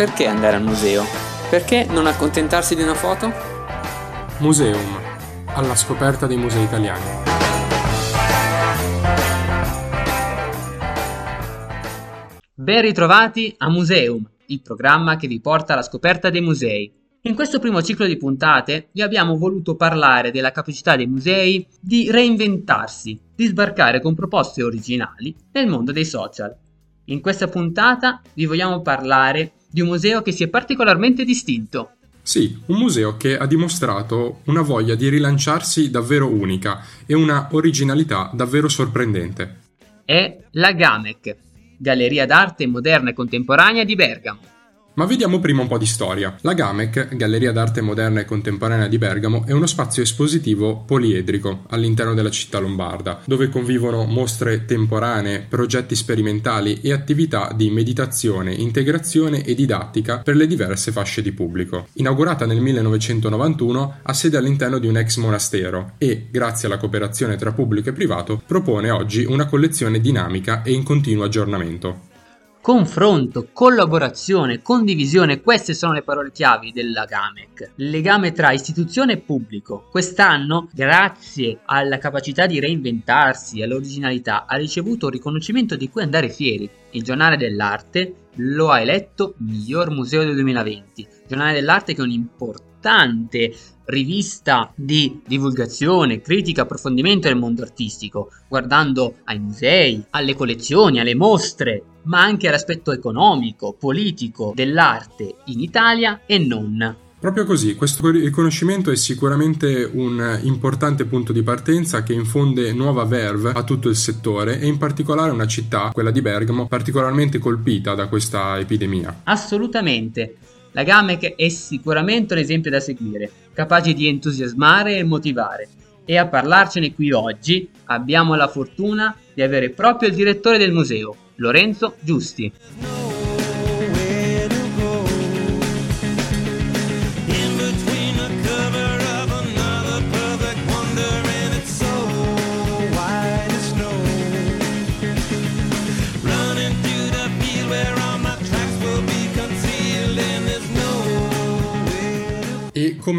Perché andare al museo? Perché non accontentarsi di una foto? Museum, alla scoperta dei musei italiani. Ben ritrovati a Museum, il programma che vi porta alla scoperta dei musei. In questo primo ciclo di puntate vi abbiamo voluto parlare della capacità dei musei di reinventarsi, di sbarcare con proposte originali nel mondo dei social. In questa puntata vi vogliamo parlare di un museo che si è particolarmente distinto. Sì, un museo che ha dimostrato una voglia di rilanciarsi davvero unica e una originalità davvero sorprendente. È la GAMEC, Galleria d'arte moderna e contemporanea di Bergamo. Ma vediamo prima un po' di storia. La GAMEC, Galleria d'arte moderna e contemporanea di Bergamo, è uno spazio espositivo poliedrico all'interno della città lombarda, dove convivono mostre temporanee, progetti sperimentali e attività di meditazione, integrazione e didattica per le diverse fasce di pubblico. Inaugurata nel 1991, ha sede all'interno di un ex monastero e, grazie alla cooperazione tra pubblico e privato, propone oggi una collezione dinamica e in continuo aggiornamento. Confronto, collaborazione, condivisione, queste sono le parole chiavi della GAMEC. Legame tra istituzione e pubblico. Quest'anno, grazie alla capacità di reinventarsi e all'originalità, ha ricevuto un riconoscimento di cui andare fieri. Il giornale dell'arte lo ha eletto miglior museo del 2020. Il giornale dell'arte che è un importante rivista di divulgazione, critica, approfondimento del mondo artistico, guardando ai musei, alle collezioni, alle mostre, ma anche all'aspetto economico, politico dell'arte in Italia e non. Proprio così, questo riconoscimento è sicuramente un importante punto di partenza che infonde nuova verve a tutto il settore e in particolare una città, quella di Bergamo, particolarmente colpita da questa epidemia. Assolutamente. La Gamec è sicuramente un esempio da seguire, capace di entusiasmare e motivare. E a parlarcene qui oggi abbiamo la fortuna di avere proprio il direttore del museo, Lorenzo Giusti.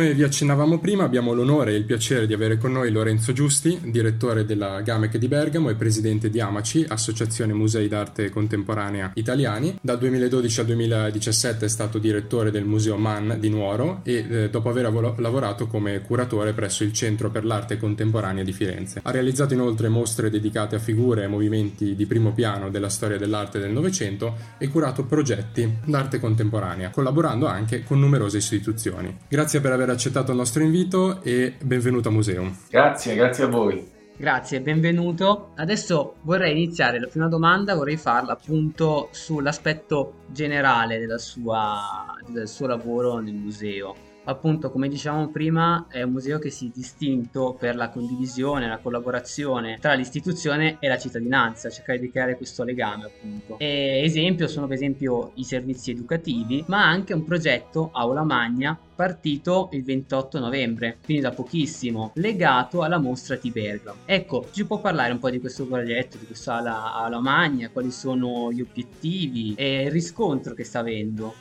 Come vi accennavamo prima, abbiamo l'onore e il piacere di avere con noi Lorenzo Giusti, direttore della GAMEC di Bergamo e presidente di AMACI, Associazione Musei d'Arte Contemporanea Italiani. Dal 2012 al 2017 è stato direttore del Museo Mann di Nuoro e eh, dopo aver av- lavorato come curatore presso il Centro per l'Arte Contemporanea di Firenze. Ha realizzato inoltre mostre dedicate a figure e movimenti di primo piano della storia dell'arte del Novecento e curato progetti d'arte contemporanea, collaborando anche con numerose istituzioni. Grazie per aver accettato il nostro invito e benvenuto a Museum. Grazie, grazie a voi. Grazie, benvenuto. Adesso vorrei iniziare la prima domanda, vorrei farla appunto sull'aspetto generale sua, del suo lavoro nel museo appunto come dicevamo prima è un museo che si è distinto per la condivisione, la collaborazione tra l'istituzione e la cittadinanza, cercare di creare questo legame appunto. E esempio sono per esempio i servizi educativi, ma anche un progetto Aula Magna partito il 28 novembre, quindi da pochissimo, legato alla mostra Tiberga. Ecco, ci può parlare un po' di questo progetto, di questa Aula, Aula Magna, quali sono gli obiettivi e il riscontro che sta avendo?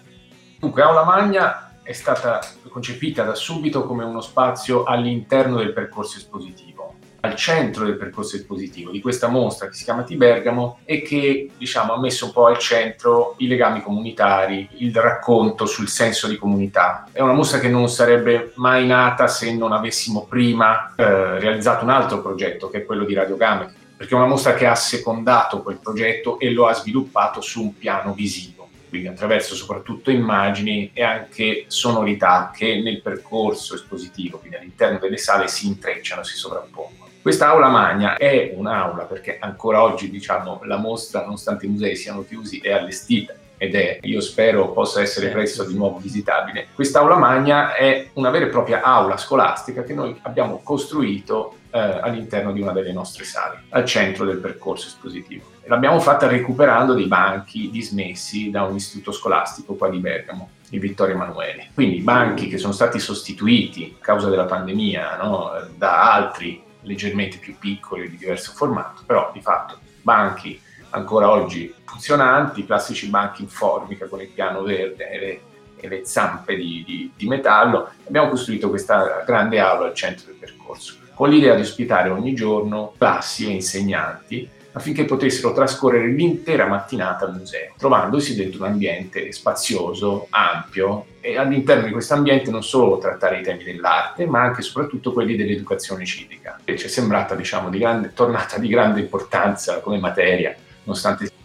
Dunque, Aula Magna è stata concepita da subito come uno spazio all'interno del percorso espositivo, al centro del percorso espositivo di questa mostra che si chiama Tibergamo e che diciamo, ha messo un po' al centro i legami comunitari, il racconto sul senso di comunità. È una mostra che non sarebbe mai nata se non avessimo prima eh, realizzato un altro progetto che è quello di Radio Game, perché è una mostra che ha secondato quel progetto e lo ha sviluppato su un piano visivo quindi attraverso soprattutto immagini e anche sonorità che nel percorso espositivo, quindi all'interno delle sale, si intrecciano, si sovrappongono. Questa aula magna è un'aula perché ancora oggi diciamo, la mostra, nonostante i musei siano chiusi, è allestita ed è, io spero, possa essere presto di nuovo visitabile. Questa aula magna è una vera e propria aula scolastica che noi abbiamo costruito eh, all'interno di una delle nostre sale, al centro del percorso espositivo. L'abbiamo fatta recuperando dei banchi dismessi da un istituto scolastico qua di Bergamo, il Vittorio Emanuele. Quindi banchi che sono stati sostituiti a causa della pandemia no, da altri leggermente più piccoli di diverso formato, però di fatto banchi ancora oggi funzionanti, i classici banchi in formica con il piano verde e le, e le zampe di, di, di metallo. Abbiamo costruito questa grande aula al centro del percorso, con l'idea di ospitare ogni giorno classi e insegnanti affinché potessero trascorrere l'intera mattinata al museo, trovandosi dentro un ambiente spazioso, ampio e all'interno di questo ambiente non solo trattare i temi dell'arte, ma anche e soprattutto quelli dell'educazione civica, che ci è sembrata diciamo, di grande, tornata di grande importanza come materia, nonostante venuta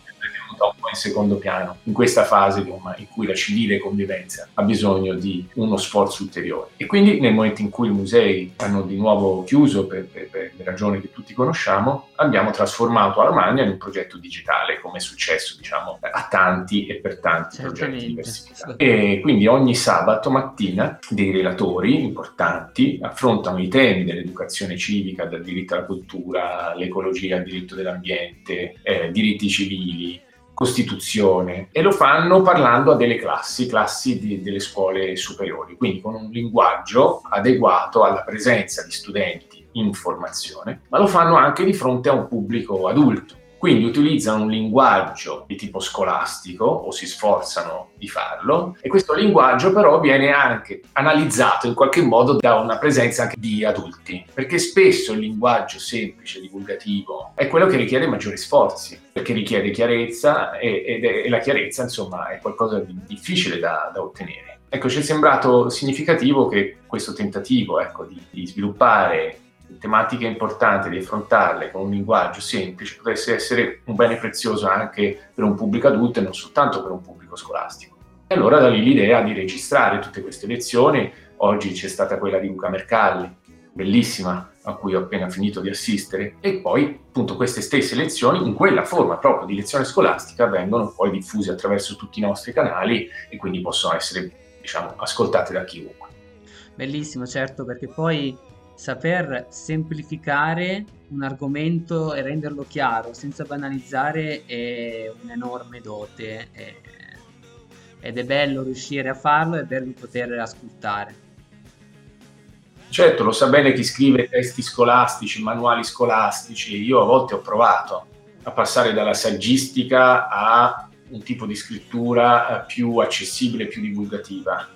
un po' in secondo piano in questa fase in cui la civile convivenza ha bisogno di uno sforzo ulteriore. E quindi nel momento in cui i musei hanno di nuovo chiuso per, per, per le ragioni che tutti conosciamo, abbiamo trasformato Armania in un progetto digitale, come è successo diciamo, a tanti e per tanti Certamente. progetti diversificati. E quindi ogni sabato mattina dei relatori importanti affrontano i temi dell'educazione civica, dal diritto alla cultura, all'ecologia, al diritto dell'ambiente, eh, diritti civili, Costituzione e lo fanno parlando a delle classi, classi di, delle scuole superiori, quindi con un linguaggio adeguato alla presenza di studenti in formazione, ma lo fanno anche di fronte a un pubblico adulto quindi utilizzano un linguaggio di tipo scolastico o si sforzano di farlo e questo linguaggio però viene anche analizzato in qualche modo da una presenza anche di adulti, perché spesso il linguaggio semplice, divulgativo, è quello che richiede maggiori sforzi, perché richiede chiarezza e, e la chiarezza insomma è qualcosa di difficile da, da ottenere. Ecco, ci è sembrato significativo che questo tentativo ecco, di, di sviluppare tematiche importanti, di affrontarle con un linguaggio semplice, potesse essere un bene prezioso anche per un pubblico adulto e non soltanto per un pubblico scolastico. E allora da lì l'idea di registrare tutte queste lezioni, oggi c'è stata quella di Luca Mercalli, bellissima, a cui ho appena finito di assistere, e poi appunto queste stesse lezioni in quella forma proprio di lezione scolastica vengono poi diffuse attraverso tutti i nostri canali e quindi possono essere diciamo ascoltate da chiunque. Bellissimo, certo, perché poi saper semplificare un argomento e renderlo chiaro senza banalizzare è un'enorme dote è, ed è bello riuscire a farlo e bello poter ascoltare. Certo, lo sa bene chi scrive testi scolastici, manuali scolastici. Io a volte ho provato a passare dalla saggistica a un tipo di scrittura più accessibile, più divulgativa.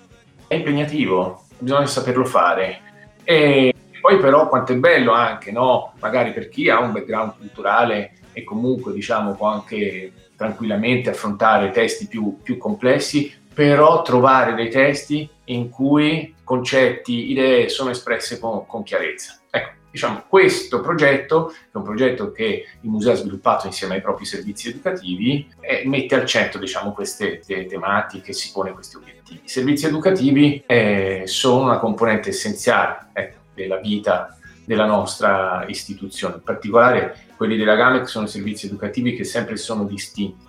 È impegnativo, bisogna saperlo fare. E poi però quanto è bello anche, no? magari per chi ha un background culturale e comunque diciamo può anche tranquillamente affrontare testi più, più complessi, però trovare dei testi in cui concetti, idee sono espresse con, con chiarezza. Ecco, diciamo, questo progetto, che è un progetto che il museo ha sviluppato insieme ai propri servizi educativi, eh, mette al centro diciamo, queste te- tematiche, si pone questi obiettivi. I servizi educativi eh, sono una componente essenziale. Ecco, della vita della nostra istituzione. In particolare quelli della GAMEC sono servizi educativi che sempre sono distinti,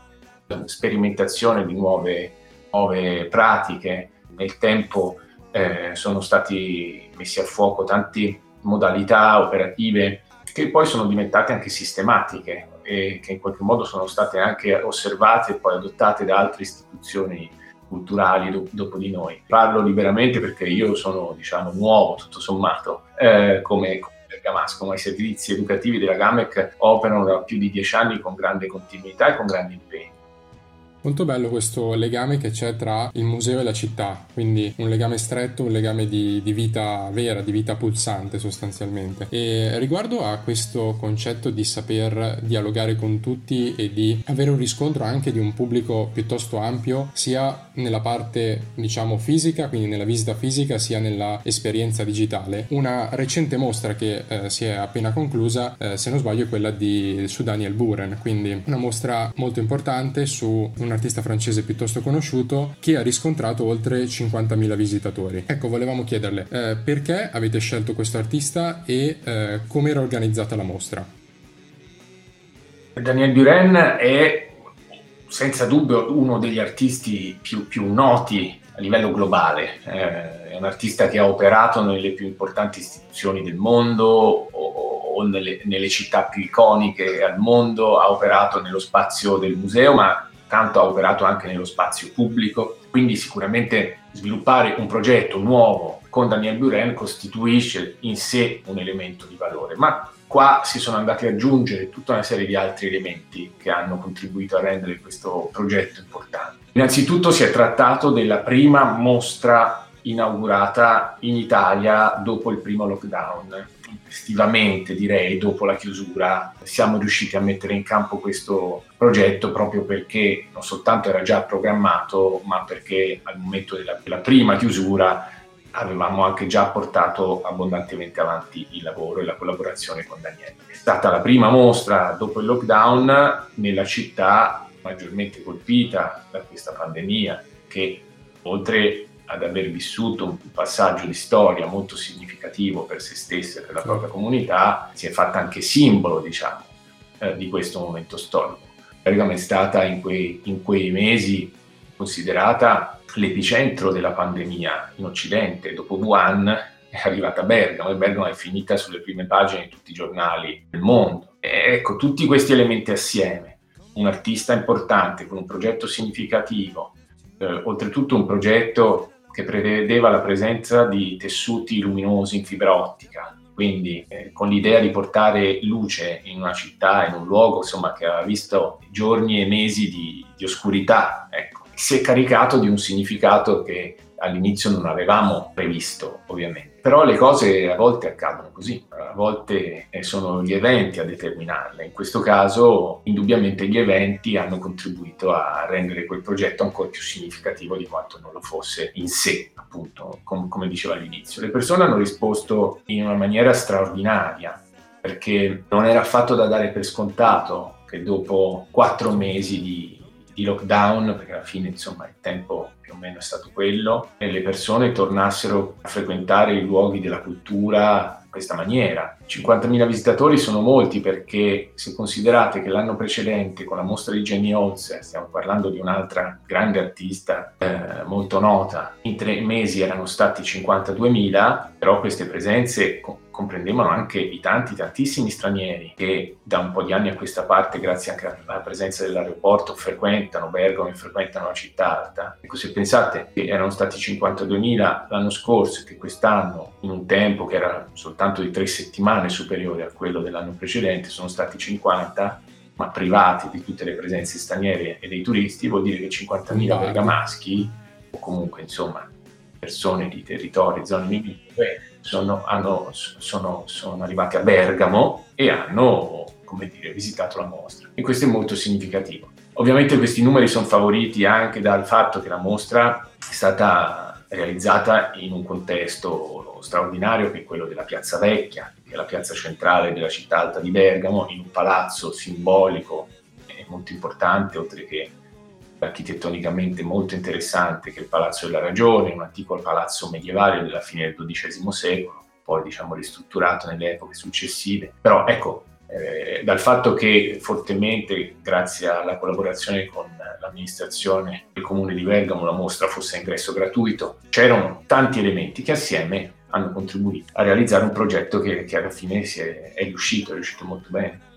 sperimentazione di nuove, nuove pratiche. Nel tempo eh, sono stati messi a fuoco tante modalità operative che poi sono diventate anche sistematiche e che in qualche modo sono state anche osservate e poi adottate da altre istituzioni culturali do- dopo di noi. Parlo liberamente perché io sono, diciamo, nuovo, tutto sommato, eh, come, Bergamasco, ma i servizi educativi della GAMEC operano da più di dieci anni con grande continuità e con grande impegno. Molto bello questo legame che c'è tra il museo e la città, quindi un legame stretto, un legame di, di, vita vera, di vita pulsante sostanzialmente. E riguardo a questo concetto di saper dialogare con tutti e di avere un riscontro anche di un pubblico piuttosto ampio, sia nella parte diciamo fisica, quindi nella visita fisica, sia nella esperienza digitale. Una recente mostra che eh, si è appena conclusa, eh, se non sbaglio, è quella di, su Daniel Buren, quindi una mostra molto importante su un artista francese piuttosto conosciuto che ha riscontrato oltre 50.000 visitatori. Ecco, volevamo chiederle eh, perché avete scelto questo artista e eh, come era organizzata la mostra. Daniel Buren è senza dubbio uno degli artisti più, più noti a livello globale. Eh, è un artista che ha operato nelle più importanti istituzioni del mondo o, o nelle, nelle, città più iconiche al mondo, ha operato nello spazio del museo, ma tanto ha operato anche nello spazio pubblico, quindi sicuramente sviluppare un progetto nuovo con Daniel Buren costituisce in sé un elemento di valore, ma qua si sono andati ad aggiungere tutta una serie di altri elementi che hanno contribuito a rendere questo progetto importante. Innanzitutto si è trattato della prima mostra inaugurata in Italia dopo il primo lockdown. Effettivamente, direi, dopo la chiusura, siamo riusciti a mettere in campo questo progetto proprio perché non soltanto era già programmato, ma perché al momento della, della prima chiusura avevamo anche già portato abbondantemente avanti il lavoro e la collaborazione con Daniele. È stata la prima mostra dopo il lockdown nella città maggiormente colpita da questa pandemia che oltre ad aver vissuto un passaggio di storia molto significativo per se stessa e per la propria comunità, si è fatta anche simbolo, diciamo, eh, di questo momento storico. Bergamo è stata in quei, in quei mesi considerata l'epicentro della pandemia in Occidente. Dopo Wuhan è arrivata Bergamo e Bergamo è finita sulle prime pagine di tutti i giornali del mondo. E ecco, tutti questi elementi assieme, un artista importante con un progetto significativo, eh, oltretutto un progetto che prevedeva la presenza di tessuti luminosi in fibra ottica, quindi eh, con l'idea di portare luce in una città, in un luogo insomma, che aveva visto giorni e mesi di, di oscurità, ecco. Si è caricato di un significato che all'inizio non avevamo previsto, ovviamente. Però le cose a volte accadono così, a volte eh, sono gli eventi a determinarle. In questo caso, indubbiamente, gli eventi hanno contribuito a rendere quel progetto ancora più significativo di quanto non lo fosse in sé, appunto, com- come dicevo all'inizio. Le persone hanno risposto in una maniera straordinaria, perché non era affatto da dare per scontato che dopo quattro mesi di di lockdown, perché alla fine insomma il tempo più o meno è stato quello, e le persone tornassero a frequentare i luoghi della cultura in questa maniera. 50.000 visitatori sono molti perché se considerate che l'anno precedente con la mostra di Jenny Holz, stiamo parlando di un'altra grande artista eh, molto nota, in tre mesi erano stati 52.000, però queste presenze comprendevano anche i tanti, tantissimi stranieri che da un po' di anni a questa parte, grazie anche alla presenza dell'aeroporto, frequentano Bergamo e frequentano la città alta. Ecco, se pensate che erano stati 52.000 l'anno scorso e che quest'anno, in un tempo che era soltanto di tre settimane superiore a quello dell'anno precedente, sono stati 50, ma privati di tutte le presenze straniere e dei turisti, vuol dire che 50.000 bergamaschi, o comunque insomma persone di territori, zone limitrofe, sono, hanno, sono, sono arrivati a Bergamo e hanno dire, visitato la mostra. E questo è molto significativo. Ovviamente questi numeri sono favoriti anche dal fatto che la mostra è stata realizzata in un contesto straordinario che è quello della Piazza Vecchia, che è la piazza centrale della città alta di Bergamo, in un palazzo simbolico e molto importante, oltre che architettonicamente molto interessante che è il Palazzo della Ragione, un antico palazzo medievale della fine del XII secolo, poi diciamo ristrutturato nelle epoche successive. Però ecco, eh, dal fatto che fortemente, grazie alla collaborazione con l'amministrazione del comune di Bergamo, la mostra fosse a ingresso gratuito, c'erano tanti elementi che assieme hanno contribuito a realizzare un progetto che, che alla fine è, è riuscito, è riuscito molto bene.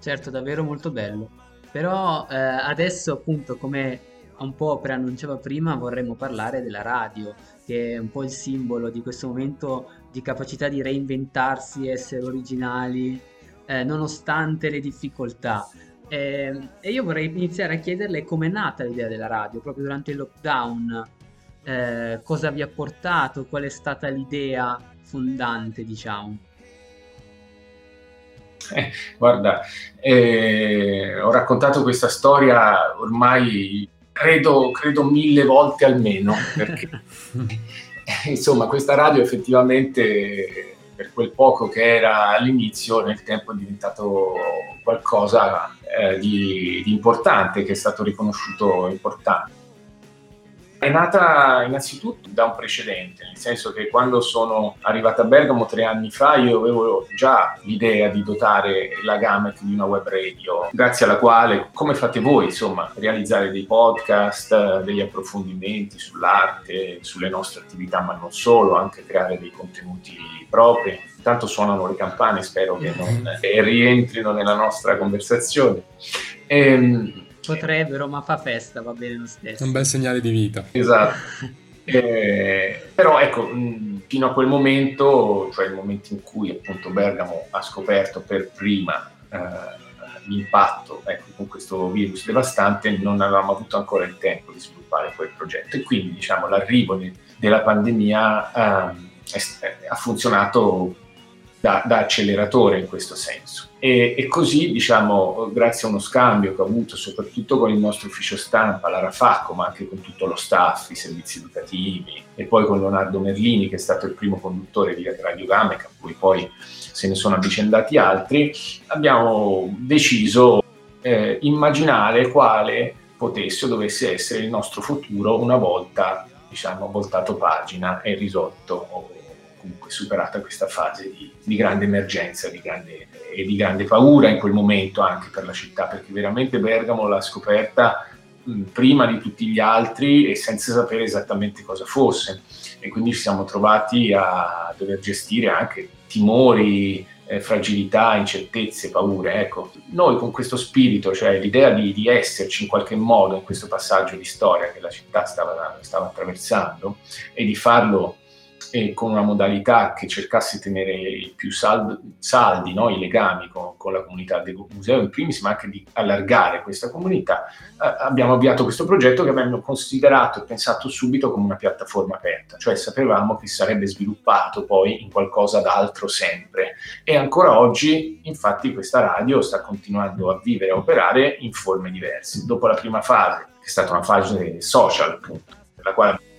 Certo, davvero molto bello. Però eh, adesso appunto come un po' preannunciava prima vorremmo parlare della radio che è un po' il simbolo di questo momento di capacità di reinventarsi, essere originali eh, nonostante le difficoltà. Eh, e io vorrei iniziare a chiederle com'è nata l'idea della radio proprio durante il lockdown, eh, cosa vi ha portato, qual è stata l'idea fondante diciamo. Eh, guarda, eh, ho raccontato questa storia ormai credo, credo mille volte almeno, perché insomma questa radio effettivamente per quel poco che era all'inizio nel tempo è diventato qualcosa eh, di, di importante, che è stato riconosciuto importante. È nata innanzitutto da un precedente, nel senso che quando sono arrivata a Bergamo tre anni fa io avevo già l'idea di dotare la Gamet di una web radio, grazie alla quale, come fate voi, insomma, realizzare dei podcast, degli approfondimenti sull'arte, sulle nostre attività, ma non solo, anche creare dei contenuti propri. Tanto suonano le campane, spero che non rientrino nella nostra conversazione. E, ehm, Potrebbero, ma fa festa, va bene lo stesso. È un bel segnale di vita. Esatto. Eh, però ecco, mh, fino a quel momento, cioè il momento in cui appunto Bergamo ha scoperto per prima eh, l'impatto ecco, con questo virus devastante, non avevamo avuto ancora il tempo di sviluppare quel progetto e quindi diciamo l'arrivo de- della pandemia eh, è, ha funzionato da, da, acceleratore in questo senso. E, e, così, diciamo, grazie a uno scambio che ho avuto soprattutto con il nostro ufficio stampa, la Rafacco, ma anche con tutto lo staff, i servizi educativi, e poi con Leonardo Merlini, che è stato il primo conduttore di Radio Gameca, a cui poi se ne sono avvicendati altri, abbiamo deciso eh, immaginare quale potesse o dovesse essere il nostro futuro una volta, diciamo, voltato pagina e risolto comunque superata questa fase di, di grande emergenza di grande, e di grande paura in quel momento anche per la città, perché veramente Bergamo l'ha scoperta mh, prima di tutti gli altri e senza sapere esattamente cosa fosse. E quindi ci siamo trovati a dover gestire anche timori, eh, fragilità, incertezze, paure. Ecco, noi con questo spirito, cioè l'idea di, di, esserci in qualche modo in questo passaggio di storia che la città stava, stava attraversando e di farlo e con una modalità che cercasse di tenere più saldi, saldi no? i legami con, con, la comunità del museo in primis, ma anche di allargare questa comunità, eh, abbiamo avviato questo progetto che abbiamo considerato e pensato subito come una piattaforma aperta, cioè sapevamo che sarebbe sviluppato poi in qualcosa d'altro sempre e ancora oggi infatti questa radio sta continuando a vivere e a operare in forme diverse. Dopo la prima fase, che è stata una fase social appunto, nella quale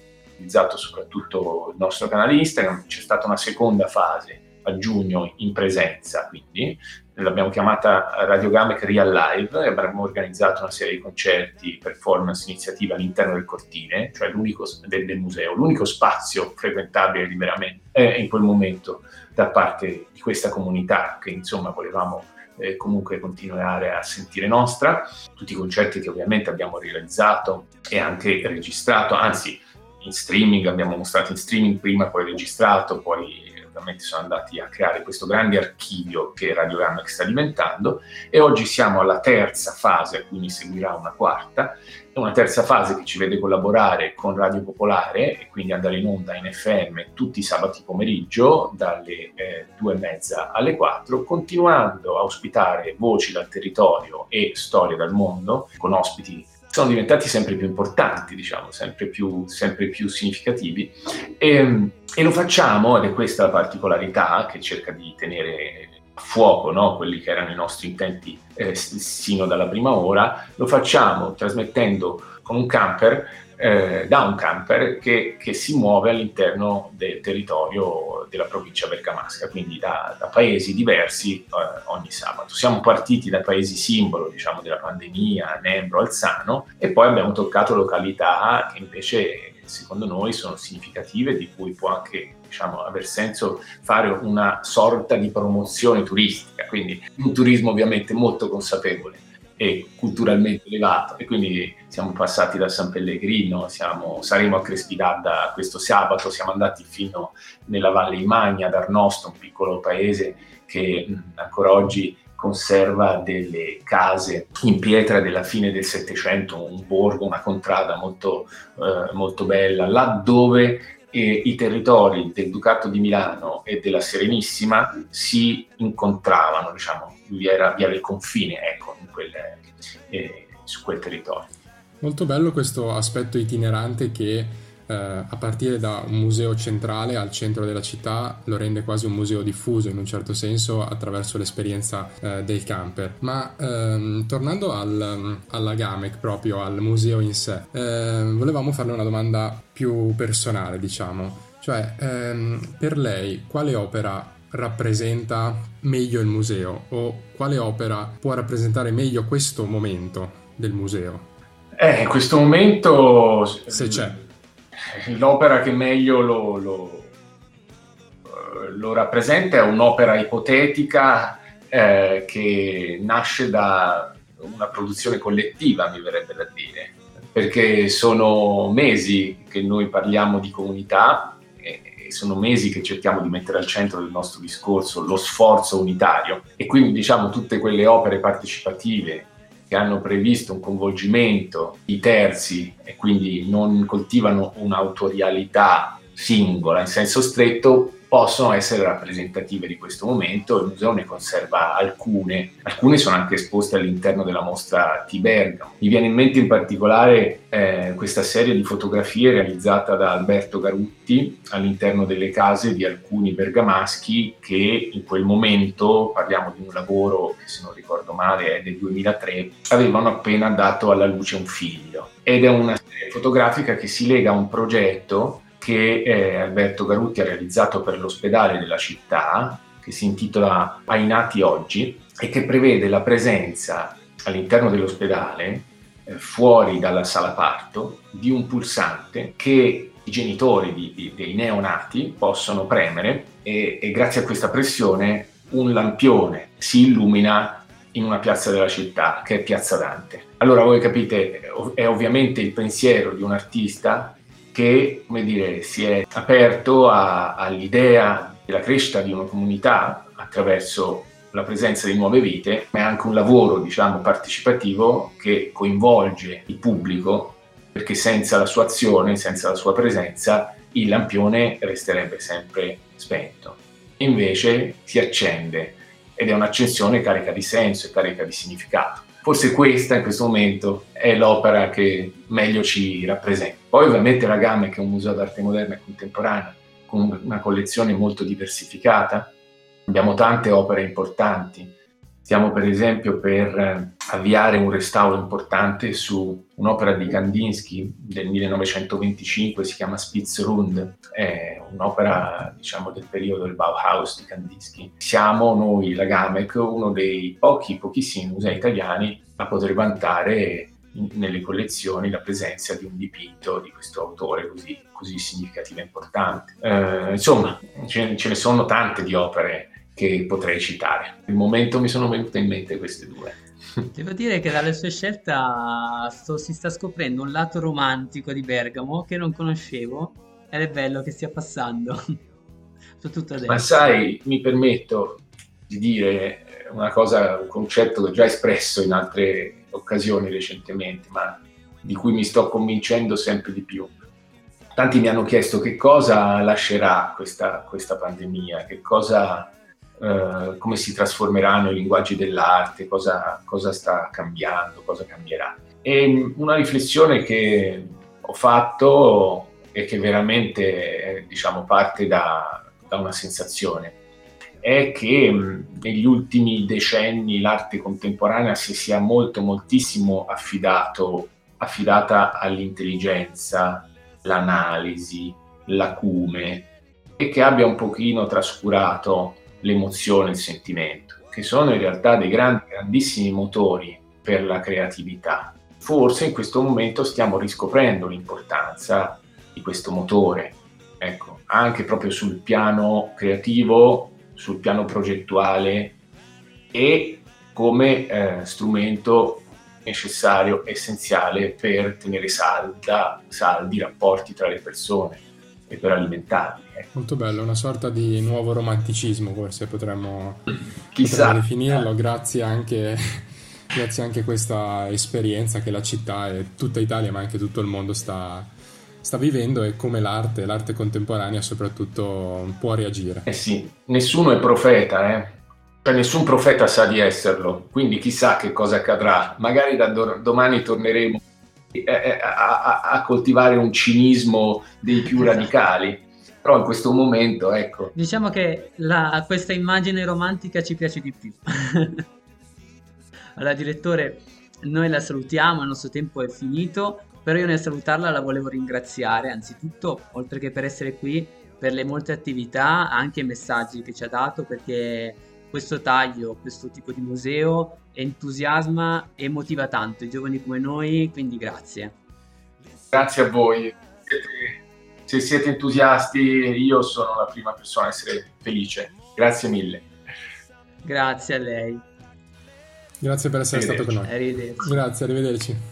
utilizzato soprattutto il nostro canale Instagram, c'è stata una seconda fase a giugno in presenza, quindi l'abbiamo chiamata Radio Gamek Real Live e abbiamo organizzato una serie di concerti, performance, iniziative all'interno del cortile, cioè l'unico del, del museo, l'unico spazio frequentabile liberamente eh, in quel momento da parte di questa comunità che insomma volevamo eh, comunque continuare a sentire nostra, tutti i concerti che ovviamente abbiamo realizzato e anche registrato, anzi in streaming, abbiamo mostrato in streaming prima, poi registrato, poi ovviamente sono andati a creare questo grande archivio che Radio Ramax sta diventando e oggi siamo alla terza fase, ne seguirà una quarta, è una terza fase che ci vede collaborare con Radio Popolare e quindi andare in onda in FM tutti i sabati pomeriggio dalle eh, due e mezza alle quattro, continuando a ospitare voci dal territorio e storie dal mondo con ospiti sono diventati sempre più importanti, diciamo, sempre più, sempre più significativi. E, e, lo facciamo, ed è questa la particolarità che cerca di tenere a fuoco no? quelli che erano i nostri intenti eh, sino dalla prima ora, lo facciamo trasmettendo con un camper eh, da un camper che, che, si muove all'interno del territorio della provincia bergamasca, quindi da, da paesi diversi eh, ogni sabato. Siamo partiti da paesi simbolo diciamo, della pandemia, Nembro, Alzano, e poi abbiamo toccato località che invece secondo noi sono significative, di cui può anche diciamo, aver senso fare una sorta di promozione turistica, quindi un turismo ovviamente molto consapevole e culturalmente elevato e quindi siamo passati da San Pellegrino, siamo, saremo a Crespidadda questo sabato, siamo andati fino nella Valle Imagna, ad Arnosto, un piccolo paese che ancora oggi conserva delle case in pietra della fine del Settecento, un borgo, una contrada molto, eh, molto bella, laddove eh, i territori del Ducato di Milano e della Serenissima si incontravano, diciamo, vi era, vi era il confine, ecco, quel, eh, su quel territorio. Molto bello questo aspetto itinerante che eh, a partire da un museo centrale al centro della città lo rende quasi un museo diffuso in un certo senso attraverso l'esperienza eh, del camper. Ma ehm, tornando al, alla GAMEC, proprio al museo in sé, eh, volevamo farle una domanda più personale, diciamo. Cioè, ehm, per lei quale opera rappresenta meglio il museo o quale opera può rappresentare meglio questo momento del museo? Eh, in questo momento... Se c'è. L'opera che meglio lo, lo, lo rappresenta è un'opera ipotetica eh, che nasce da una produzione collettiva, mi verrebbe da dire, perché sono mesi che noi parliamo di comunità sono mesi che cerchiamo di mettere al centro del nostro discorso lo sforzo unitario. E quindi diciamo tutte quelle opere partecipative che hanno previsto un coinvolgimento di terzi e quindi non coltivano un'autorialità singola in senso stretto possono essere rappresentative di questo momento, il museo ne conserva alcune, alcune sono anche esposte all'interno della mostra T. Bergamo. Mi viene in mente in particolare eh, questa serie di fotografie realizzata da Alberto Garutti all'interno delle case di alcuni bergamaschi che in quel momento, parliamo di un lavoro che se non ricordo male è del 2003, avevano appena dato alla luce un figlio. Ed è una serie fotografica che si lega a un progetto che eh, Alberto Garutti ha realizzato per l'ospedale della città, che si intitola Ai nati oggi e che prevede la presenza all'interno dell'ospedale, eh, fuori dalla sala parto, di un pulsante che i genitori di, di, dei neonati possono premere e, e grazie a questa pressione un lampione si illumina in una piazza della città, che è Piazza Dante. Allora voi capite, è ovviamente il pensiero di un artista che come dire, si è aperto a, all'idea della crescita di una comunità attraverso la presenza di nuove vite, ma è anche un lavoro diciamo, partecipativo che coinvolge il pubblico, perché senza la sua azione, senza la sua presenza, il lampione resterebbe sempre spento. Invece si accende ed è un'accensione carica di senso e carica di significato. Forse questa in questo momento è l'opera che meglio ci rappresenta. Poi ovviamente la Gamme, che è un museo d'arte moderna e contemporanea, con una collezione molto diversificata, abbiamo tante opere importanti. Stiamo per esempio per eh, avviare un restauro importante su un'opera di Kandinsky del 1925, si chiama Spitzrund, è un'opera diciamo del periodo del Bauhaus di Kandinsky. Siamo noi, la Gamec, uno dei pochi, pochissimi musei italiani a poter vantare nelle collezioni la presenza di un dipinto di questo autore così, così significativo e importante. Eh, insomma, ce, ce ne sono tante di opere che potrei citare. Il momento mi sono venute in mente queste due. Devo dire che dalle sue scelte sto, si sta scoprendo un lato romantico di Bergamo che non conoscevo ed è bello che stia passando, soprattutto adesso. Ma sai, mi permetto di dire una cosa, un concetto che ho già espresso in altre occasioni recentemente, ma di cui mi sto convincendo sempre di più. Tanti mi hanno chiesto che cosa lascerà questa, questa pandemia, che cosa eh, come si trasformeranno i linguaggi dell'arte, cosa, cosa sta cambiando, cosa cambierà. E una riflessione che ho fatto e che veramente diciamo, parte da, da una sensazione è che negli ultimi decenni l'arte contemporanea si sia molto moltissimo affidato, affidata all'intelligenza, l'analisi, l'acume e che abbia un pochino trascurato l'emozione, il sentimento, che sono in realtà dei grandi, grandissimi motori per la creatività. Forse in questo momento stiamo riscoprendo l'importanza di questo motore, ecco, anche proprio sul piano creativo, sul piano progettuale e come eh, strumento necessario, essenziale per tenere salda, saldi i rapporti tra le persone e per alimentarli. Ecco. Molto bello, una sorta di nuovo romanticismo forse potremmo, potremmo definirlo, grazie anche, grazie anche a questa esperienza che la città e tutta Italia ma anche tutto il mondo sta, sta vivendo e come l'arte, l'arte contemporanea soprattutto può reagire. Eh sì, nessuno è profeta, eh? Cioè, nessun profeta sa di esserlo, quindi chissà che cosa accadrà. Magari da do- domani torneremo a, a, coltivare un cinismo dei più esatto. radicali. Però in questo momento, ecco. Diciamo che la, questa immagine romantica ci piace di più. allora, direttore, noi la salutiamo, il nostro tempo è finito, però io nel salutarla la volevo ringraziare, anzitutto, oltre che per essere qui, per le molte attività, anche i messaggi che ci ha dato, perché questo taglio, questo tipo di museo entusiasma e motiva tanto i giovani come noi, quindi grazie. Grazie a voi. Se siete entusiasti, io sono la prima persona a essere felice. Grazie mille. Grazie a lei. Grazie per essere stato con noi. Arrivederci. Grazie, arrivederci.